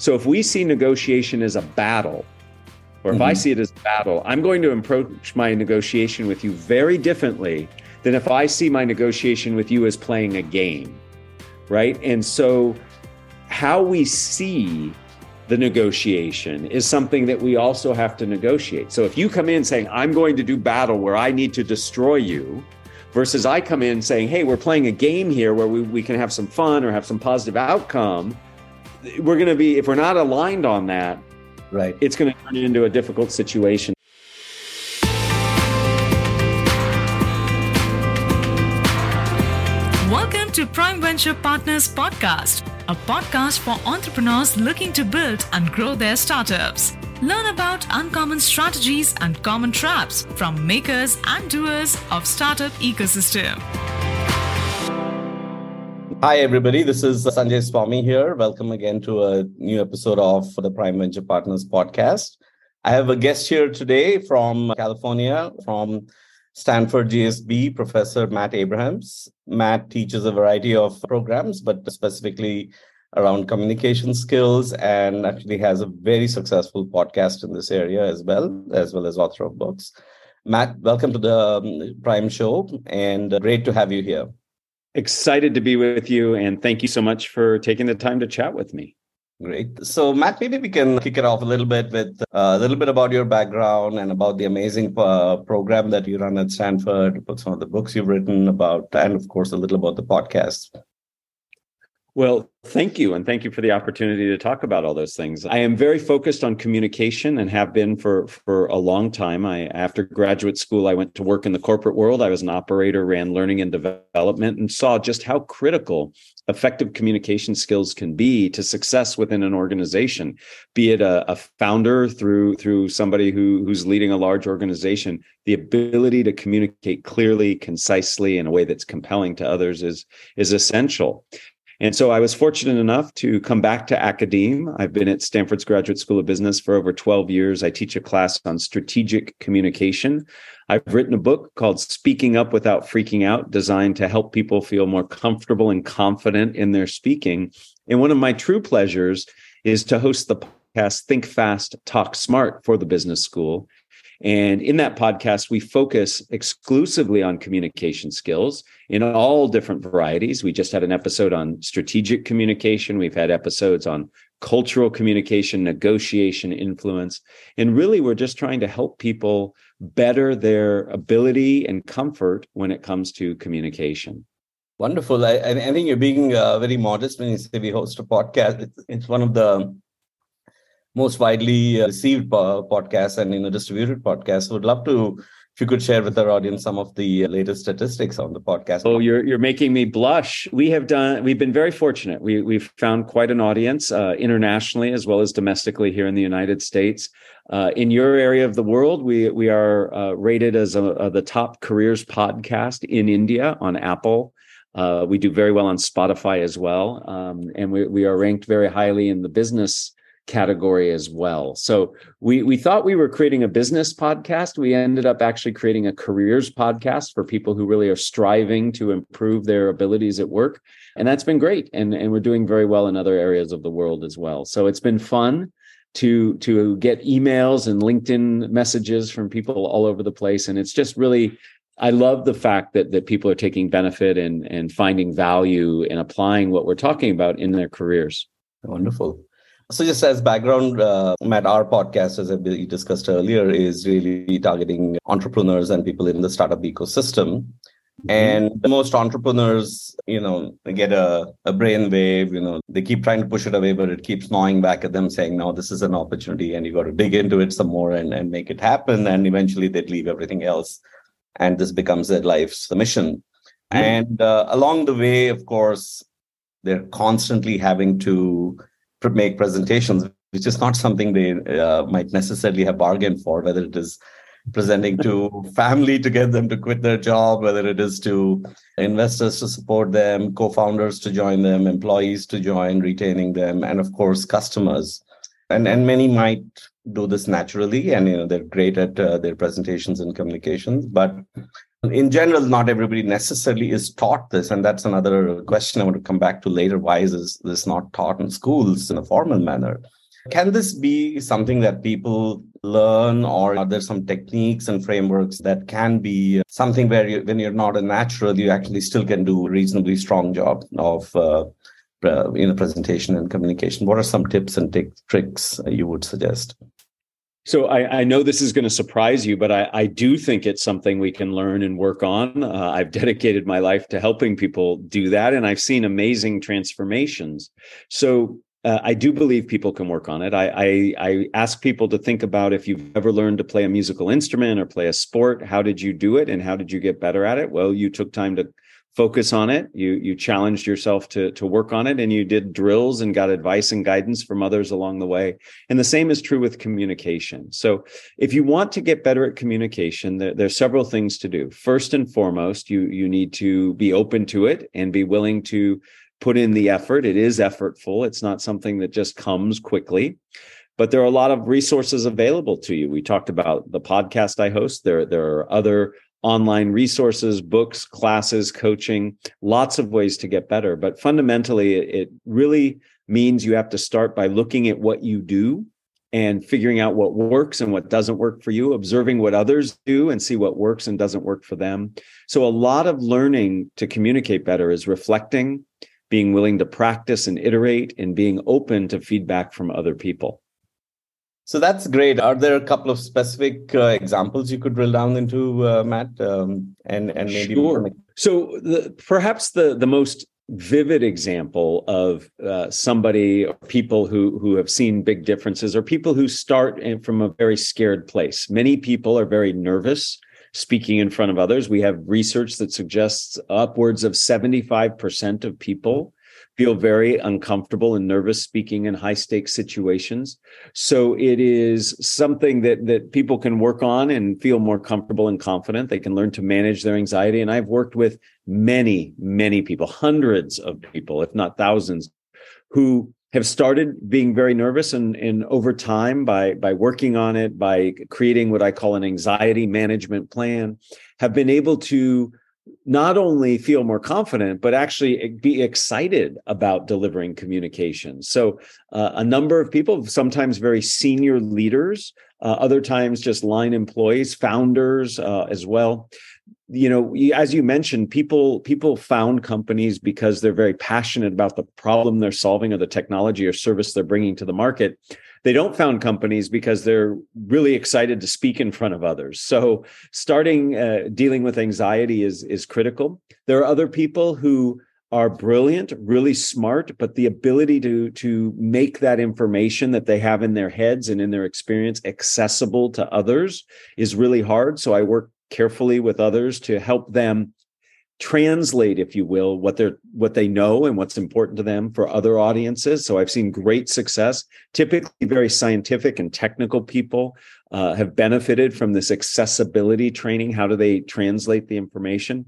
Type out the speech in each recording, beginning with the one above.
So if we see negotiation as a battle, or if mm-hmm. I see it as a battle, I'm going to approach my negotiation with you very differently than if I see my negotiation with you as playing a game, right? And so how we see the negotiation is something that we also have to negotiate. So if you come in saying, I'm going to do battle where I need to destroy you, versus I come in saying, hey, we're playing a game here where we, we can have some fun or have some positive outcome, we're going to be, if we're not aligned on that, right, it's going to turn into a difficult situation. Welcome to Prime Venture Partners Podcast, a podcast for entrepreneurs looking to build and grow their startups. Learn about uncommon strategies and common traps from makers and doers of startup ecosystem. Hi, everybody. This is Sanjay Swami here. Welcome again to a new episode of the Prime Venture Partners podcast. I have a guest here today from California, from Stanford GSB, Professor Matt Abrahams. Matt teaches a variety of programs, but specifically around communication skills and actually has a very successful podcast in this area as well, as well as author of books. Matt, welcome to the um, Prime Show and uh, great to have you here. Excited to be with you and thank you so much for taking the time to chat with me. Great. So, Matt, maybe we can kick it off a little bit with uh, a little bit about your background and about the amazing uh, program that you run at Stanford, about some of the books you've written about, and of course, a little about the podcast. Well, thank you. And thank you for the opportunity to talk about all those things. I am very focused on communication and have been for, for a long time. I, after graduate school, I went to work in the corporate world. I was an operator, ran learning and development, and saw just how critical effective communication skills can be to success within an organization, be it a, a founder through, through somebody who, who's leading a large organization. The ability to communicate clearly, concisely, in a way that's compelling to others is, is essential. And so I was fortunate enough to come back to academe. I've been at Stanford's Graduate School of Business for over 12 years. I teach a class on strategic communication. I've written a book called Speaking Up Without Freaking Out, designed to help people feel more comfortable and confident in their speaking. And one of my true pleasures is to host the podcast Think Fast, Talk Smart for the business school. And in that podcast, we focus exclusively on communication skills in all different varieties. We just had an episode on strategic communication. We've had episodes on cultural communication, negotiation, influence. And really, we're just trying to help people better their ability and comfort when it comes to communication. Wonderful. I, I think you're being uh, very modest when you say we host a podcast. It's, it's one of the most widely uh, received podcasts and you know distributed podcasts. Would love to if you could share with our audience some of the uh, latest statistics on the podcast. Oh, you're you're making me blush. We have done. We've been very fortunate. We we've found quite an audience uh, internationally as well as domestically here in the United States. Uh, in your area of the world, we we are uh, rated as a, a, the top careers podcast in India on Apple. Uh, we do very well on Spotify as well, um, and we we are ranked very highly in the business category as well. So we we thought we were creating a business podcast. We ended up actually creating a careers podcast for people who really are striving to improve their abilities at work. And that's been great. And and we're doing very well in other areas of the world as well. So it's been fun to to get emails and LinkedIn messages from people all over the place and it's just really I love the fact that that people are taking benefit and and finding value and applying what we're talking about in their careers. Wonderful. So, just as background, uh, Matt, our podcast, as we discussed earlier, is really targeting entrepreneurs and people in the startup ecosystem. Mm-hmm. And most entrepreneurs, you know, get a, a brain wave, you know, they keep trying to push it away, but it keeps gnawing back at them saying, no, this is an opportunity and you got to dig into it some more and, and make it happen. And eventually they'd leave everything else. And this becomes their life's mission. Mm-hmm. And uh, along the way, of course, they're constantly having to make presentations, which is not something they uh, might necessarily have bargained for, whether it is presenting to family to get them to quit their job, whether it is to investors to support them, co founders to join them, employees to join, retaining them, and of course, customers. And, and many might do this naturally and you know they're great at uh, their presentations and communications but in general, not everybody necessarily is taught this. And that's another question I want to come back to later. Why is this not taught in schools in a formal manner? Can this be something that people learn, or are there some techniques and frameworks that can be something where you, when you're not a natural, you actually still can do a reasonably strong job of uh, uh, you know presentation and communication? What are some tips and t- tricks you would suggest? So I, I, know this is going to surprise you, but I, I, do think it's something we can learn and work on. Uh, I've dedicated my life to helping people do that, and I've seen amazing transformations. So uh, I do believe people can work on it. I, I, I ask people to think about if you've ever learned to play a musical instrument or play a sport. How did you do it, and how did you get better at it? Well, you took time to focus on it. You you challenged yourself to to work on it, and you did drills and got advice and guidance from others along the way. And the same is true with communication. So if you want to get better at communication, there, there are several things to do. First and foremost, you you need to be open to it and be willing to put in the effort. It is effortful. It's not something that just comes quickly. But there are a lot of resources available to you. We talked about the podcast I host. There, there are other online resources, books, classes, coaching, lots of ways to get better. But fundamentally, it really means you have to start by looking at what you do and figuring out what works and what doesn't work for you, observing what others do and see what works and doesn't work for them. So, a lot of learning to communicate better is reflecting, being willing to practice and iterate, and being open to feedback from other people. So that's great. Are there a couple of specific uh, examples you could drill down into, uh, Matt? Um, and and maybe sure. So the, perhaps the the most vivid example of uh, somebody or people who who have seen big differences are people who start from a very scared place. Many people are very nervous speaking in front of others. We have research that suggests upwards of 75% of people feel very uncomfortable and nervous speaking in high stakes situations. So it is something that that people can work on and feel more comfortable and confident. They can learn to manage their anxiety. And I've worked with many, many people, hundreds of people, if not thousands, who have started being very nervous and, and over time by by working on it by creating what i call an anxiety management plan have been able to not only feel more confident, but actually be excited about delivering communication. So, uh, a number of people, sometimes very senior leaders, uh, other times just line employees, founders uh, as well. You know, as you mentioned, people people found companies because they're very passionate about the problem they're solving or the technology or service they're bringing to the market they don't found companies because they're really excited to speak in front of others. So starting uh, dealing with anxiety is is critical. There are other people who are brilliant really smart but the ability to to make that information that they have in their heads and in their experience accessible to others is really hard. So i work carefully with others to help them translate if you will what they're what they know and what's important to them for other audiences. So i've seen great success. Typically very scientific and technical people uh, have benefited from this accessibility training. How do they translate the information?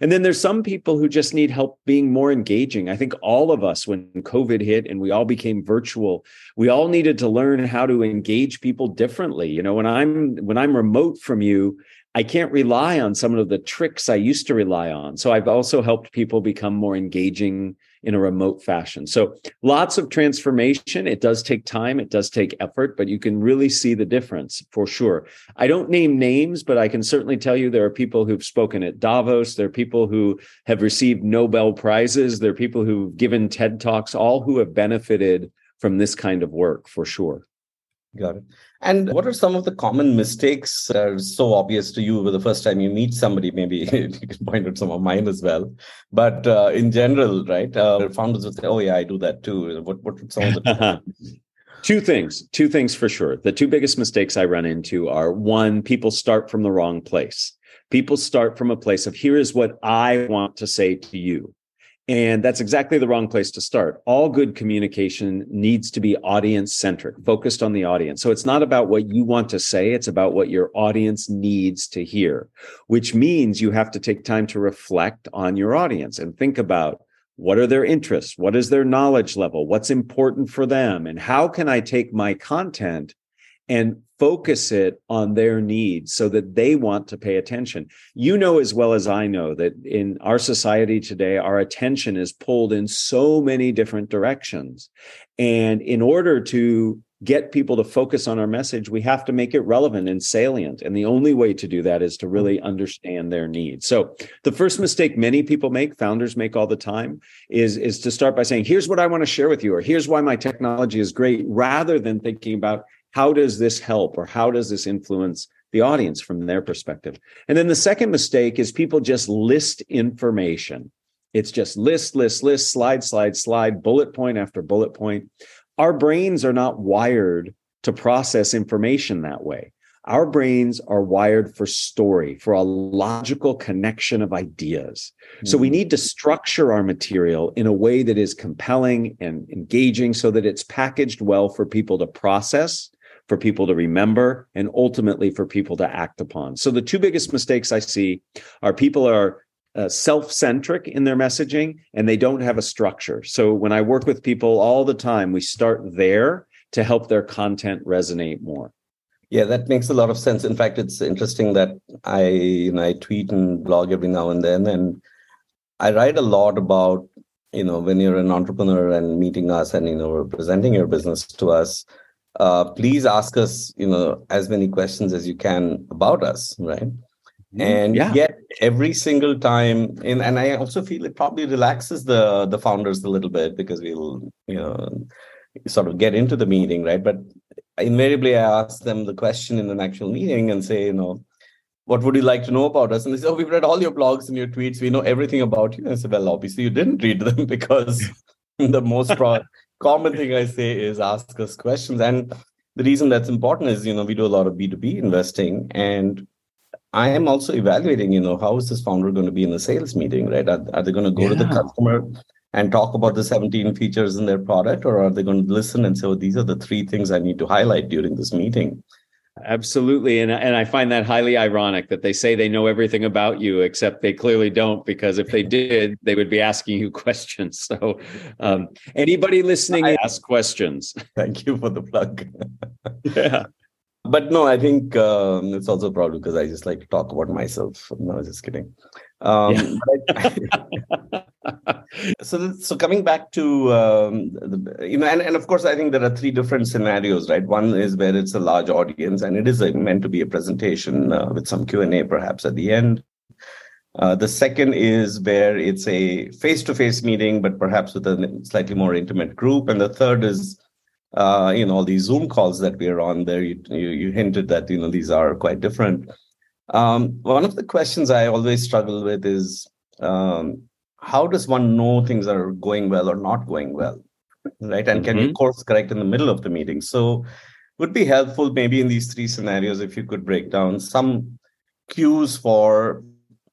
And then there's some people who just need help being more engaging. I think all of us when covid hit and we all became virtual we all needed to learn how to engage people differently. You know when i'm when i'm remote from you I can't rely on some of the tricks I used to rely on. So I've also helped people become more engaging in a remote fashion. So lots of transformation. It does take time, it does take effort, but you can really see the difference for sure. I don't name names, but I can certainly tell you there are people who've spoken at Davos, there are people who have received Nobel prizes, there are people who've given TED Talks, all who have benefited from this kind of work for sure. Got it. And what are some of the common mistakes that are so obvious to you the first time you meet somebody? Maybe you can point out some of mine as well. But uh, in general, right, uh, founders would say, "Oh yeah, I do that too." What what are some of the Two things, two things for sure. The two biggest mistakes I run into are one, people start from the wrong place. People start from a place of here is what I want to say to you. And that's exactly the wrong place to start. All good communication needs to be audience centric, focused on the audience. So it's not about what you want to say, it's about what your audience needs to hear, which means you have to take time to reflect on your audience and think about what are their interests? What is their knowledge level? What's important for them? And how can I take my content and focus it on their needs so that they want to pay attention. You know as well as I know that in our society today, our attention is pulled in so many different directions. And in order to get people to focus on our message, we have to make it relevant and salient. And the only way to do that is to really mm-hmm. understand their needs. So the first mistake many people make, founders make all the time, is, is to start by saying, here's what I want to share with you, or here's why my technology is great, rather than thinking about how does this help or how does this influence the audience from their perspective. And then the second mistake is people just list information. It's just list, list, list, slide, slide, slide, bullet point after bullet point our brains are not wired to process information that way. Our brains are wired for story, for a logical connection of ideas. Mm-hmm. So we hmm. need to structure our material in a way that is compelling and engaging so that it's packaged well for people to process, for people to remember, and ultimately for people to act upon. So the two biggest mistakes I see are people are uh, self-centric in their messaging and they don't have a structure. So when i work with people all the time we start there to help their content resonate more. Yeah that makes a lot of sense. In fact it's interesting that i you know i tweet and blog every now and then and i write a lot about you know when you're an entrepreneur and meeting us and you know presenting your business to us uh, please ask us you know as many questions as you can about us right? Mm-hmm. and yeah. yet every single time and, and i also feel it probably relaxes the the founders a little bit because we'll you know sort of get into the meeting right? But invariably i ask them the question in an actual meeting and say you know what would you like to know about us? And they say oh we've read all your blogs and your tweets. We know everything about you. And i said well obviously you didn't read them because the most pro- common thing i say is ask us questions and the reason that's important is you know we do a lot of b2b investing and I am also evaluating, you know, how is this founder going to be in the sales meeting, right? Are, are they going to go yeah. to the customer and talk about the 17 features in their product, or are they going to listen and say, oh, these are the three things I need to highlight during this meeting? Absolutely. And, and I find that highly ironic that they say they know everything about you, except they clearly don't, because if they did, they would be asking you questions. So, um, anybody listening, I, ask questions. Thank you for the plug. yeah but no, I think um, it's also probably because I just like to talk about myself. No, just kidding. Um, yeah. So, so coming back to um, the, you know, and, and of course, I think there are three different scenarios, right? One is where it's a large audience, and it is a, meant to be a presentation uh, with some Q and A, perhaps at the end. Uh, the second is where it's a face-to-face meeting, but perhaps with a slightly more intimate group, and the third is uh, you know all these zoom calls that we're on there you, you, you hinted that you know these are quite different um, one of the questions i always struggle with is um, how does one know things are going well or not going well right and mm-hmm. can you mm-hmm. course correct in the middle of the meeting so would be helpful maybe in these three scenarios if you could break down some cues for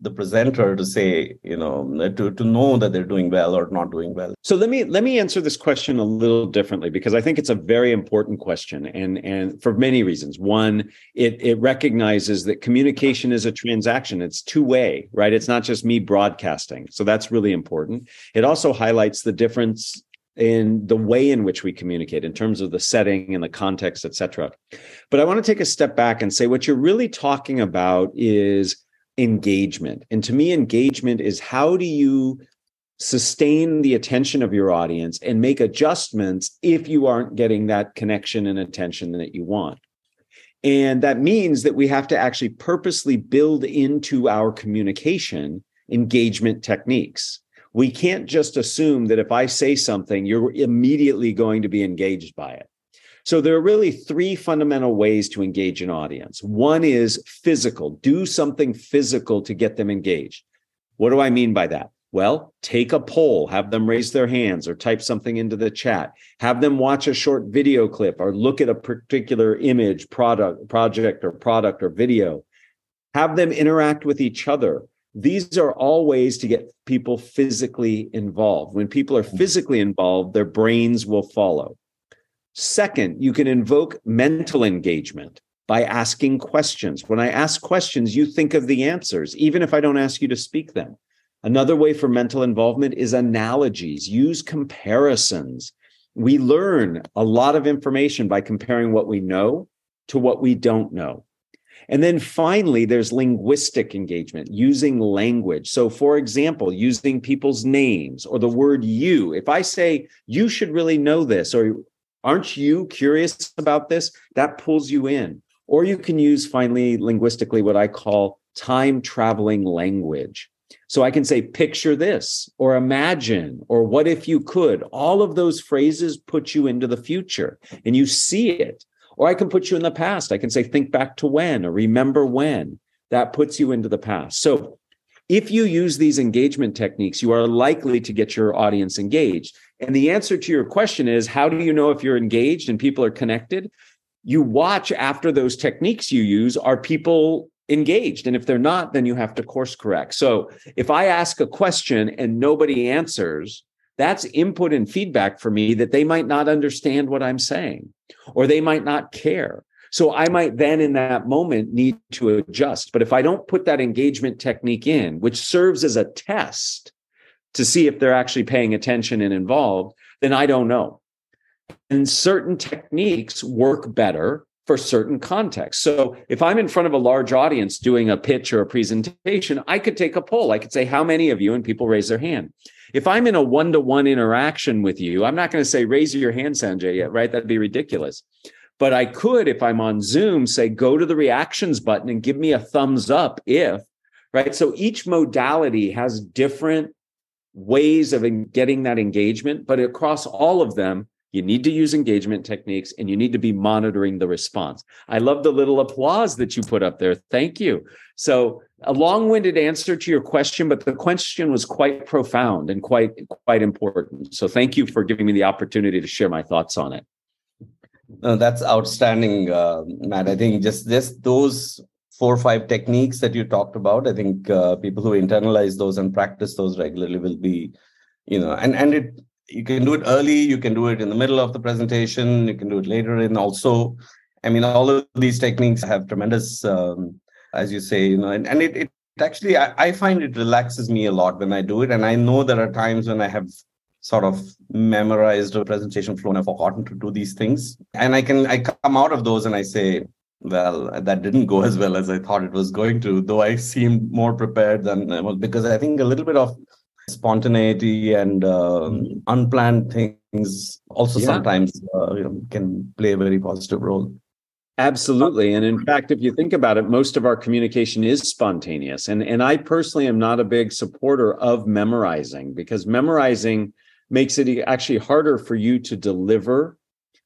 the presenter to say you know to, to know that they're doing well or not doing well. So let me let me answer this question a little differently because i think it's a very important question and and for many reasons. One it it recognizes that communication is a transaction. It's two way right? It's not just me broadcasting. So that's really important. It also highlights the difference in the way in which we communicate in terms of the setting and the context etc but i want to take a step back and say what you're really talking about is engagement. And to me, engagement is how do you sustain the attention of your audience and make adjustments if you aren't getting that connection and attention that you want. And that means that we have to actually purposely build into our communication engagement techniques. We can't just assume that if I say something, you're immediately going to be engaged by it. So there are really three fundamental ways to engage an audience. One is physical, do something physical to get them engaged. What do I mean by that? Well, take a poll, have them raise their hands or type something into the chat, have them watch a short video clip or look at a particular image, product, project or product or video. Have them interact with each other. These are all ways to get people physically involved. When people are hmm. physically involved, their brains will follow. Second, you can invoke mental engagement by asking questions. When I ask questions, you think of the answers, even if I don't ask you to speak them. Another way for mental involvement is analogies, use comparisons. We learn a lot of information by comparing what we know to what we don't know. And then finally, there's linguistic engagement using language. So, for example, using people's names or the word you. If I say, you should really know this, or aren't you curious about this? That pulls you in. Or you can use finally linguistically what I call time traveling language. So I can say, picture this, or imagine, or what if you could. All of those phrases put you into the future and you see it. Or I can put you in the past. I can say, think back to when or remember when. That puts you into the past. So if you use these engagement techniques, you are likely to get your audience engaged. And the answer to your question is how do you know if you're engaged and people are connected? You watch after those techniques you use, are people engaged? And if they're not, then you have to course correct. So if I ask a question and nobody answers, that's input and feedback for me that they might not understand what I'm saying or they might not care. So I might then in that moment need to adjust. But if I don't put that engagement technique in, which serves as a test to see if they're actually paying attention and involved, then I don't know. And certain techniques work better for certain contexts. So if I'm in front of a large audience doing a pitch or a presentation, I could take a poll. I could say, How many of you? And people raise their hand. If I'm in a one to one interaction with you, I'm not going to say, raise your hand, Sanjay, right? That'd be ridiculous. But I could, if I'm on Zoom, say, go to the reactions button and give me a thumbs up if, right? So each modality has different ways of getting that engagement, but across all of them, you need to use engagement techniques and you need to be monitoring the response. I love the little applause that you put up there. Thank you. So, a long-winded answer to your question, but the question was quite profound and quite quite important. So, thank you for giving me the opportunity to share my thoughts on it. No, that's outstanding, uh, Matt. I think just just those four or five techniques that you talked about. I think uh, people who internalize those and practice those regularly will be, you know, and and it you can do it early you can do it in the middle of the presentation you can do it later in also. I mean all of these techniques have tremendous um, as you say you know and, and it, it actually I, I find it relaxes me a lot when i do it. And i know there are times when i have sort of memorized a presentation flow and i've forgotten to do these things. And i can i come out of those and i say well that didn't go as well as i thought it was going to though i seemed more prepared than well because i think a little bit of spontaneity and um, unplanned things also yeah. sometimes uh, you know, can play a very positive role. Absolutely. And in fact, if you think about it, most of our communication is spontaneous. And, and I personally am not a big supporter of memorizing because memorizing makes it actually harder for you to deliver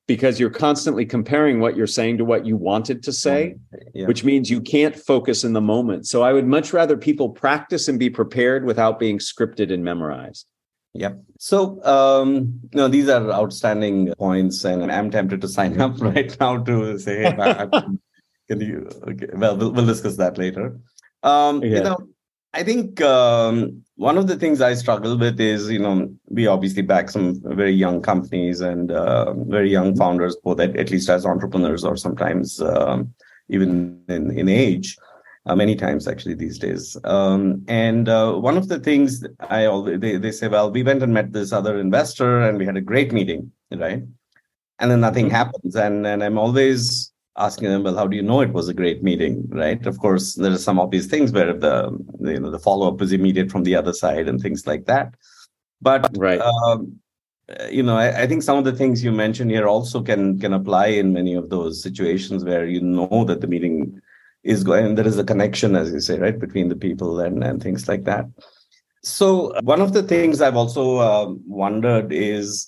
because you're constantly comparing what you're saying to what you wanted to say, yeah. which means you can't focus in the moment. So I would much rather people practice and be prepared without being scripted and memorized. Yep. So, um, you know, these are outstanding points, and I'm tempted to sign up right now to say, hey, can you? Okay, well, well, we'll discuss that later. Um, yeah. You know, I think um, one of the things I struggle with is, you know, we obviously back some very young companies and uh, very young founders, both at, at, least as entrepreneurs or sometimes um, even in, in age, uh, many times actually these days. Um, and uh, one of the things I always, they, they say, well, we went and met this other investor and we had a great meeting, right? And then nothing mm-hmm. happens. And, and I'm always asking them, well, how do you know it was a great meeting, right? Of course, there are some obvious things where the you know the follow up is immediate from the other side and things like that. But right. Um, you know, I, I, think some of the things you mentioned here also can can apply in many of those situations where you know that the meeting is going. There is a connection, as you say, right, between the people and and things like that. So one of the things I've also uh, wondered is,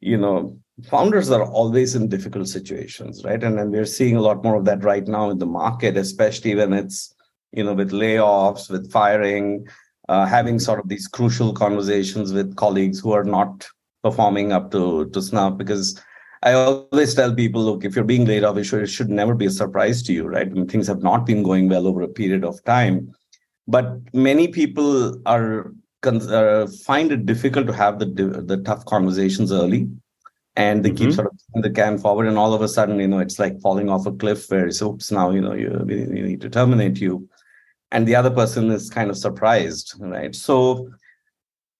you know, founders are always in difficult situations right and, we're seeing a lot more of that right now in the market especially when it's you know with layoffs with firing uh, having sort of these crucial conversations with colleagues who are not performing up to to snuff because I always tell people, look, if you're being laid off, it should, it should never be a surprise to you, right? Things have not been going well over a period of time. But many people are uh, find it difficult to have the the tough conversations early and they mm-hmm. keep sort of the can forward and all of a sudden you know it's like falling off a cliff where it's oops now you know you, we need to terminate you and the other person is kind of surprised right so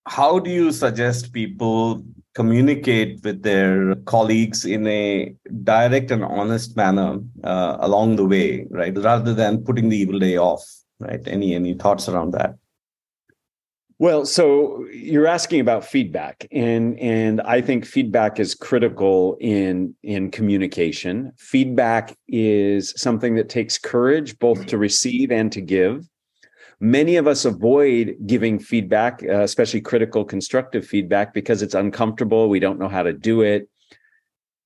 how do you suggest people communicate with their colleagues in a direct and honest manner uh, along the way, right? Rather than putting the evil day off, right? Any any thoughts around that? Well, so you're asking about feedback, and and I think feedback is critical in in communication. Feedback is something that takes courage both to receive and to give. Many of us avoid giving feedback, uh, especially critical, constructive feedback, because it's uncomfortable. We don't know how to do it.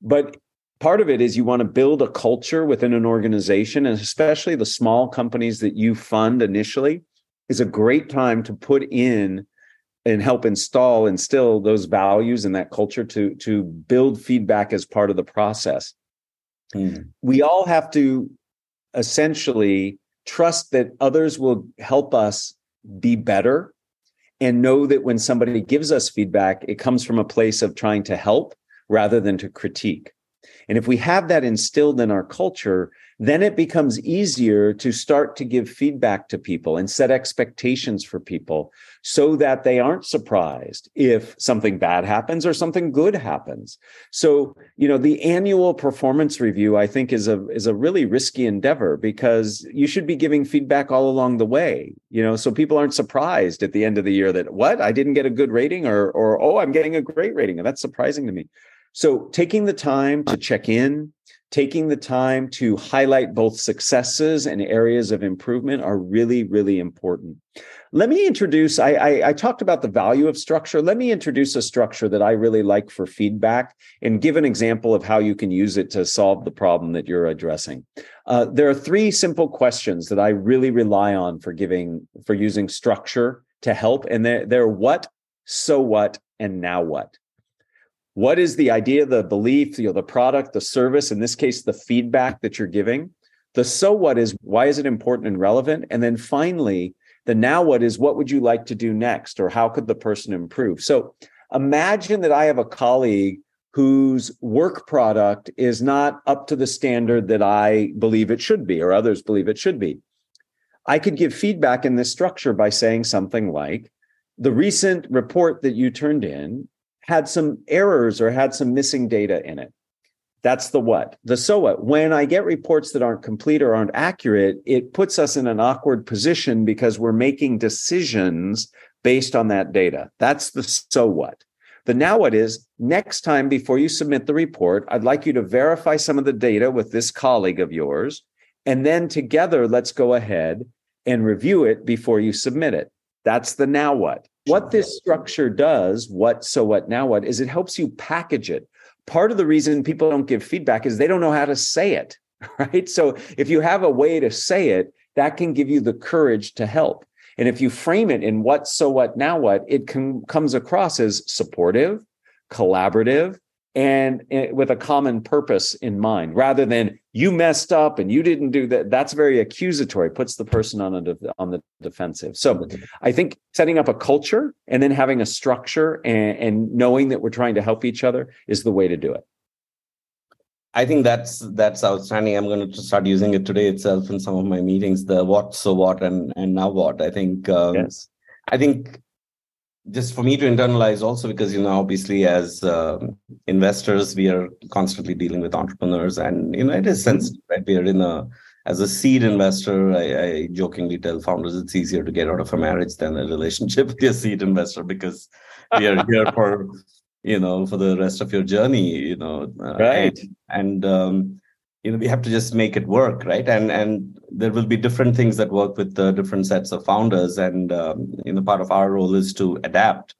But part of it is you want to build a culture within an organization, and especially the small companies that you fund initially is a great time to put in and help install instill those values and that culture to to build feedback as part of the process mm. we all have to essentially trust that others will help us be better and know that when somebody gives us feedback it comes from a place of trying to help rather than to critique and if we have that instilled in our culture then it becomes easier to start to give feedback to people and set expectations for people so that they aren't surprised if something bad happens or something good happens. So, you know, the annual performance review I think is a is a really risky endeavor because you should be giving feedback all along the way, you know, so people aren't surprised at the end of the year that what, I didn't get a good rating or or oh, I'm getting a great rating. And that's surprising to me. So, taking the time to check in, taking the time to highlight both successes and areas of improvement are really, really important. Let me introduce, I, I, I, talked about the value of structure. Let me introduce a structure that I really like for feedback and give an example of how you can use it to solve the problem that you're addressing. Uh, there are three simple questions that I really rely on for giving, for using structure to help. And they're, they're what, so what, and now what what is the idea the belief you know the product the service in this case the feedback that you're giving? The so what is why is it important and relevant? And then finally the now what is what would you like to do next or how could the person improve? So imagine that i have a colleague whose work product is not up to the standard that i believe it should be or others believe it should be. I could give feedback in this structure by saying something like the recent report that you turned in had some errors or had some missing data in it. That's the what. The so what. When I get reports that aren't complete or aren't accurate, it puts us in an awkward position because we're making decisions based on that data. That's the so what. The now what is next time before you submit the report, I'd like you to verify some of the data with this colleague of yours. And then together, let's go ahead and review it before you submit it. That's the now what. What this structure does, what, so what, now what, is it helps you package it. Part of the reason people don't give feedback is they don't know how to say it, right? So if you have a way to say it, that can give you the courage to help. And if you frame it in what, so what, now what, it can, comes across as supportive, collaborative, and with a common purpose in mind rather than you messed up and you didn't do that that's very accusatory puts the person on a on the defensive so i think setting up a culture and then having a structure and, and knowing that we're trying to help each other is the way to do it I think that's that's outstanding. I'm going to start using it today itself in some of my meetings. The what, so what, and and now what. I think. Um, yes. I think just for me to internalize also because you know obviously as um, investors we are constantly dealing with entrepreneurs and you know it is sensitive right? We are in a as a seed investor I, I jokingly tell founders it's easier to get out of a marriage than a relationship with your seed investor because we are here for you know for the rest of your journey you know uh, right. and, and um, you know we have to just make it work right? And and there will be different things that work with the different sets of founders and um, you know part of our role is to adapt.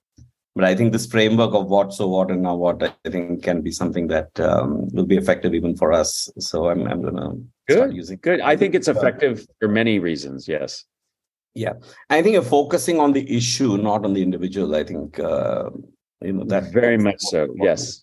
But i think this framework of what so what and now what i think can be something that um, will be effective even for us. So i'm, I'm gonna good. start using good. I think it's effective for many reasons yes. Yeah. I think you're focusing on the issue not on the individual i think uh, you know that very much so yes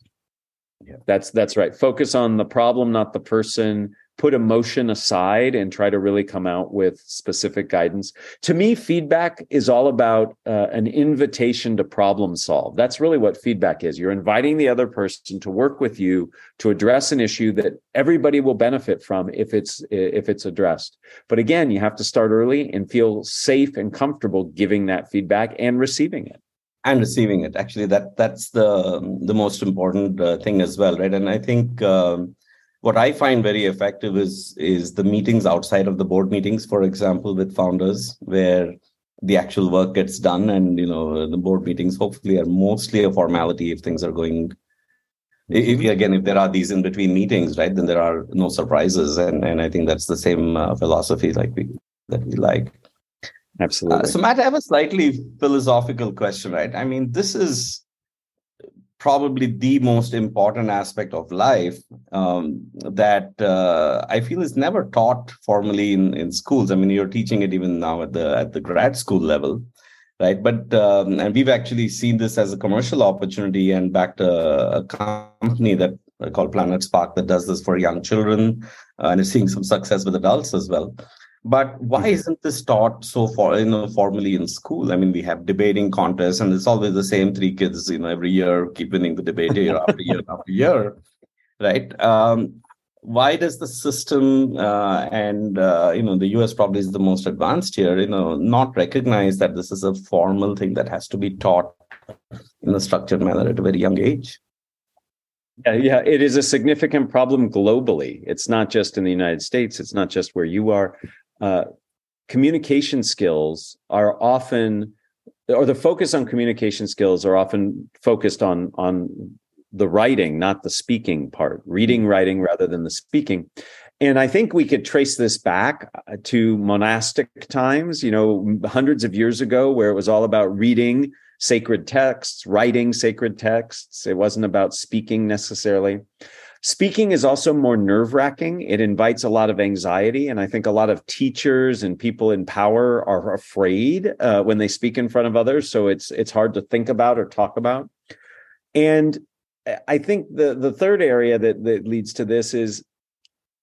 yeah. That's that's right. Focus on the problem, not the person. Put emotion aside and try to really come out with specific guidance. To me, feedback is all about uh, an invitation to problem solve. That's really what feedback is. You're inviting the other person to work with you to address an issue that everybody will benefit from if it's if it's addressed. But again, you have to start early and feel safe and comfortable giving that feedback and receiving it. And receiving it. Actually that that's the the most important uh, thing as well right? And i think um, what i find very effective is is the meetings outside of the board meetings for example with founders where the actual work gets done and you know the board meetings hopefully are mostly a formality if things are going if, again if there are these in between meetings right then there are no surprises. And and i think that's the same uh, philosophy like we that we like Absolutely. Uh, so, Matt, I have a slightly philosophical question, right? I mean, this is probably the most important aspect of life um, that uh, I feel is never taught formally in, in schools. I mean, you're teaching it even now at the at the grad school level, right? But um, and we've actually seen this as a commercial opportunity and backed a, a company that called Planet Spark that does this for young children uh, and is seeing some success with adults as well. But why mm-hmm. isn't this taught so far, you know, formally in school? I mean, we have debating contests, and it's always the same three kids, you know, every year keep winning the debate year after year after year, right? Um, why does the system uh, and uh, you know the U.S. probably is the most advanced here, you know, not recognize that this is a formal thing that has to be taught in a structured manner at a very young age? Yeah, yeah, it is a significant problem globally. It's not just in the United States. It's not just where you are uh, communication skills are often or the focus on communication skills are often focused on on the writing not the speaking part reading mm-hmm. writing rather than the speaking. And i think we could trace this back uh, to monastic times you know hundreds of years ago where it was all about reading sacred texts writing sacred texts. It wasn't about speaking necessarily Speaking is also more nerve wracking. It invites a lot of anxiety. And I think a lot of teachers and people in power are afraid uh, when they speak in front of others. So it's, it's hard to think about or talk about. And I think the, the third area that, that leads to this is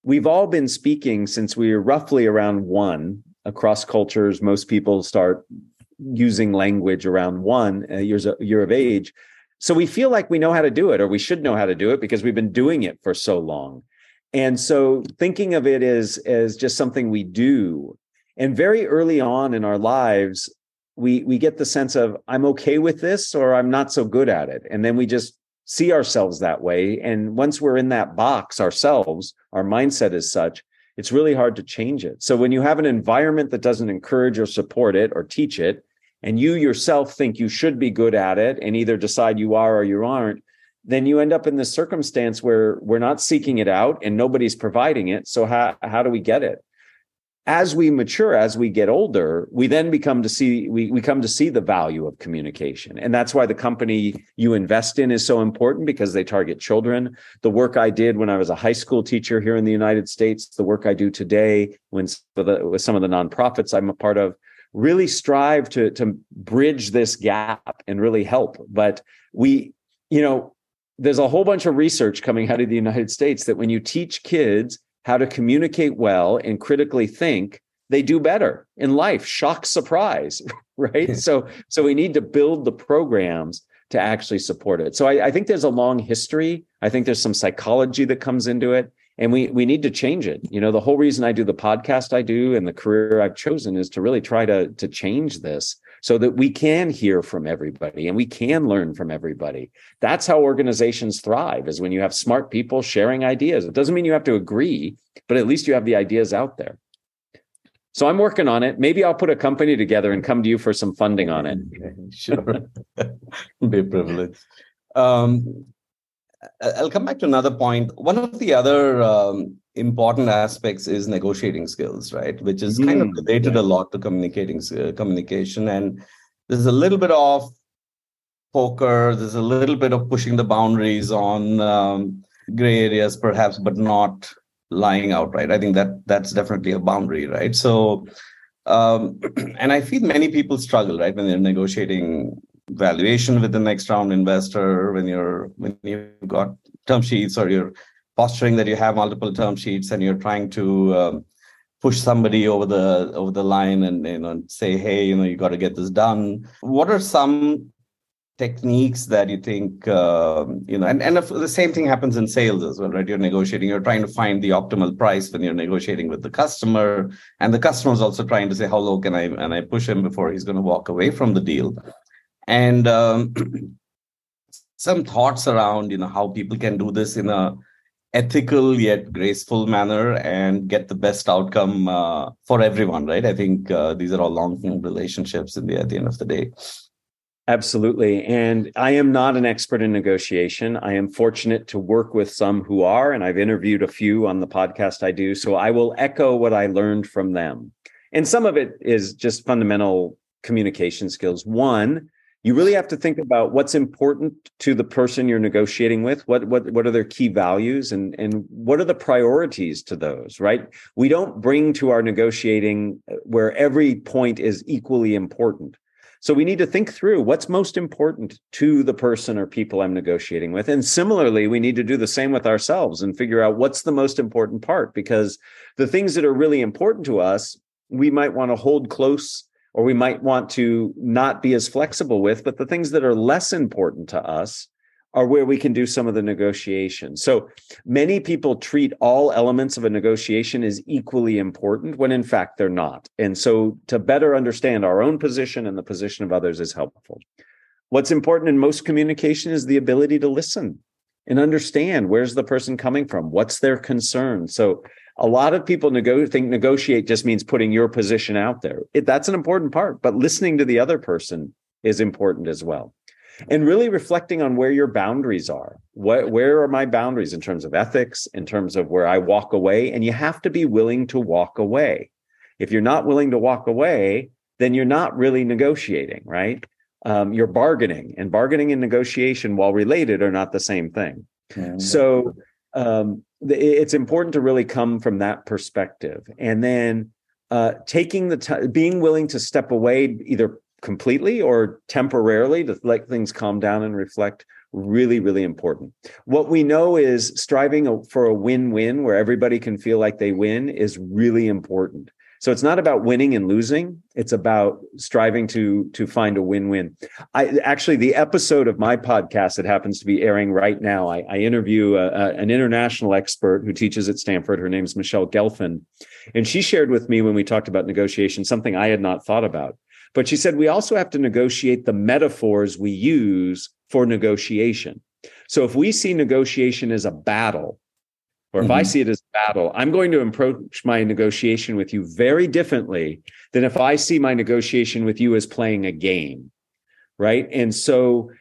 we've all been speaking since we were roughly around one across cultures. Most people start using language around one uh, years year of age so we feel like we know how to do it, or we should know how to do it because we've been doing it for so long. And so thinking of it as, as just something we do. And very early on in our lives, we we get the sense of I'm okay with this or I'm not so good at it. And then we just see ourselves that way. And once we're in that box ourselves, our mindset is such, it's really hard to change it. So when you have an environment that doesn't encourage or support it or teach it, and you yourself think you should be good at it and either decide you are or you aren't, then you end up in this circumstance where we're not seeking it out and nobody's providing it. So how how do we get it? As we mature, as we get older, we then become to see we, we come to see the value of communication. And that's why the company you invest in is so important because they target children. The work I did when I was a high school teacher here in the United States, the work I do today when with some of the nonprofits I'm a part of, really strive to to bridge this gap and really help. But we you know there's a whole bunch of research coming out of the United States that when you teach kids how to communicate well and critically think they do better in life. Shock surprise right? So so we need to build the programs to actually support it. So I, I think there's a long history. I think there's some psychology that comes into it and we we need to change it. You know the whole reason i do the podcast i do and the career i've chosen is to really try to to change this so that we can hear from everybody and we can learn from everybody. That's how organizations thrive is when you have smart people sharing ideas. It doesn't mean you have to agree but at least you have the ideas out there. So i'm working on it. Maybe i'll put a company together and come to you for some funding on it. Sure. Be a privilege um, I'll come back to another point. One of the other um, important aspects is negotiating skills, right? Which is mm, kind of mm, related yeah. a lot to communicating uh, communication, and there's a little bit of poker. There's a little bit of pushing the boundaries on um, gray areas, perhaps, but not lying outright. I think that that's definitely a boundary, right? So, um, and I feel many people struggle, right, when they're negotiating valuation with the next round investor when you're when you've got term sheets or you're posturing that you have multiple term sheets and you're trying to um, push somebody over the over the line and you know say hey you know you got to get this done. What are some techniques that you think uh, you know and, and the same thing happens in sales as well right? You're negotiating you're trying to find the optimal price when you're negotiating with the customer and the customer is also trying to say how low can i and i push him before he's going to walk away from the deal and um, some thoughts around you know how people can do this in a ethical yet graceful manner and get the best outcome uh, for everyone right i think uh, these are all long-term relationships in the at the end of the day Absolutely. And I am not an expert in negotiation. I am fortunate to work with some who are, and I've interviewed a few on the podcast I do. So I will echo what I learned from them. And some of it is just fundamental communication skills. One, you really have to think about what's important to the person you're negotiating with. What what what are their key values and and what are the priorities to those right? We don't bring to our negotiating uh, where every point is equally important. So we need to think through what's most important to the person or people I'm negotiating with. And similarly, we need to do the same with ourselves and figure out what's the most important part because the things that are really important to us, we might want to hold close or we might want to not be as flexible with, but the things that are less important to us are where we can do some of the negotiation. So many people treat all elements of a negotiation as equally important when in fact they're not. And so to better understand our own position and the position of others is helpful. What's important in most communication is the ability to listen and understand where's the person coming from, what's their concern. So a lot of people nego- think negotiate just means putting your position out there. It, that's an important part, but listening to the other person is important as well and really reflecting on where your boundaries are. What, where are my boundaries in terms of ethics, in terms of where I walk away? And you have to be willing to walk away. If you're not willing to walk away, then you're not really negotiating, right? Um, you're bargaining, and bargaining and negotiation, while related, are not the same thing. Mm-hmm. So um, it's important to really come from that perspective, and then uh, taking the time, being willing to step away, either completely or temporarily to let things calm down and reflect really really important. What we know is striving for a win-win where everybody can feel like they win is really important so it's not about winning and losing. It's about striving to to find a win-win. I actually the episode of my podcast that happens to be airing right now i, I interview a, a, an international expert who teaches at stanford. Her name is michelle gelfand. And she shared with me when we talked about negotiation something i had not thought about. But she said we also have to negotiate the metaphors we use for negotiation. So if we see negotiation as a battle, or if mm-hmm. I see it as battle, I'm going to approach my negotiation with you very differently than if I see my negotiation with you as playing a game. Right. And so,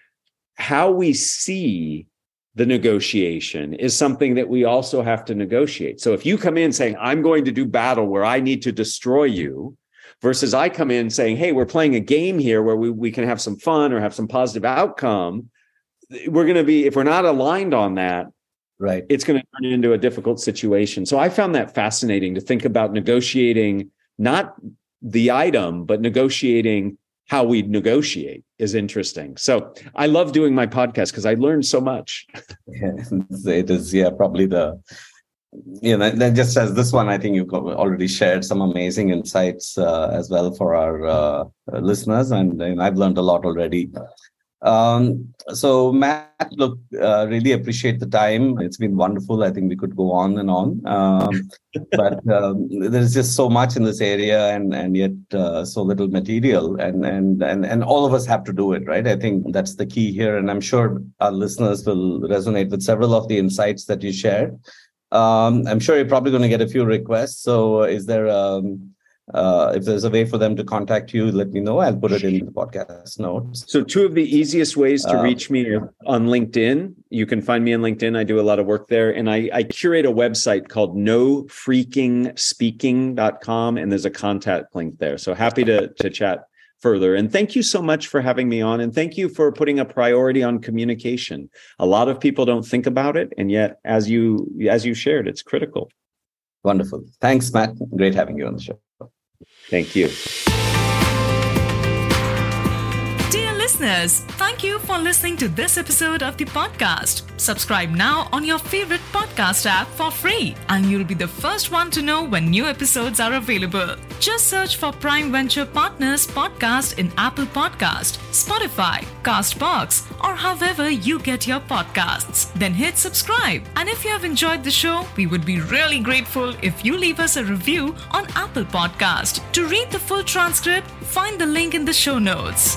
how we see the negotiation is something that we also have to negotiate. So, if you come in saying, I'm going to do battle where I need to destroy you, versus I come in saying, Hey, we're playing a game here where we, we can have some fun or have some positive outcome. We're going to be, if we're not aligned on that, right, it's going to turn into a difficult situation. So I found that fascinating to think about negotiating not the item, but negotiating how we negotiate is interesting. So I love doing my podcast because I learned so much. It is, yeah, probably the you know, then just as this one, I think you've already shared some amazing insights uh, as well for our uh, listeners, and, and, I've learned a lot already. Um, so, Matt, look, uh, really appreciate the time. It's been wonderful. I think we could go on and on, um, but um, there's just so much in this area, and and yet uh, so little material, and and and and all of us have to do it, right? I think that's the key here, and I'm sure our listeners will resonate with several of the insights that you shared. Um, I'm sure you're probably going to get a few requests. So, is there um, uh, if there's a way for them to contact you, let me know. I'll put it in the podcast notes. So, two of the easiest ways to uh, reach me are on LinkedIn. You can find me on LinkedIn. I do a lot of work there. And I, I curate a website called nofreakingspeaking.com, and there's a contact link there. So, happy to, to chat further. And thank you so much for having me on. And thank you for putting a priority on communication. A lot of people don't think about it. And yet, as you as you shared, it's critical. Wonderful. Thanks, Matt. Great having you on the show. Thank you. Listeners, thank you for listening to this episode of the podcast. Subscribe now on your favorite podcast app for free, and you'll be the first one to know when new episodes are available. Just search for Prime Venture Partners podcast in Apple Podcast, Spotify, Castbox, or however you get your podcasts. Then hit subscribe. And if you have enjoyed the show, we would be really grateful if you leave us a review on Apple Podcast. To read the full transcript, find the link in the show notes.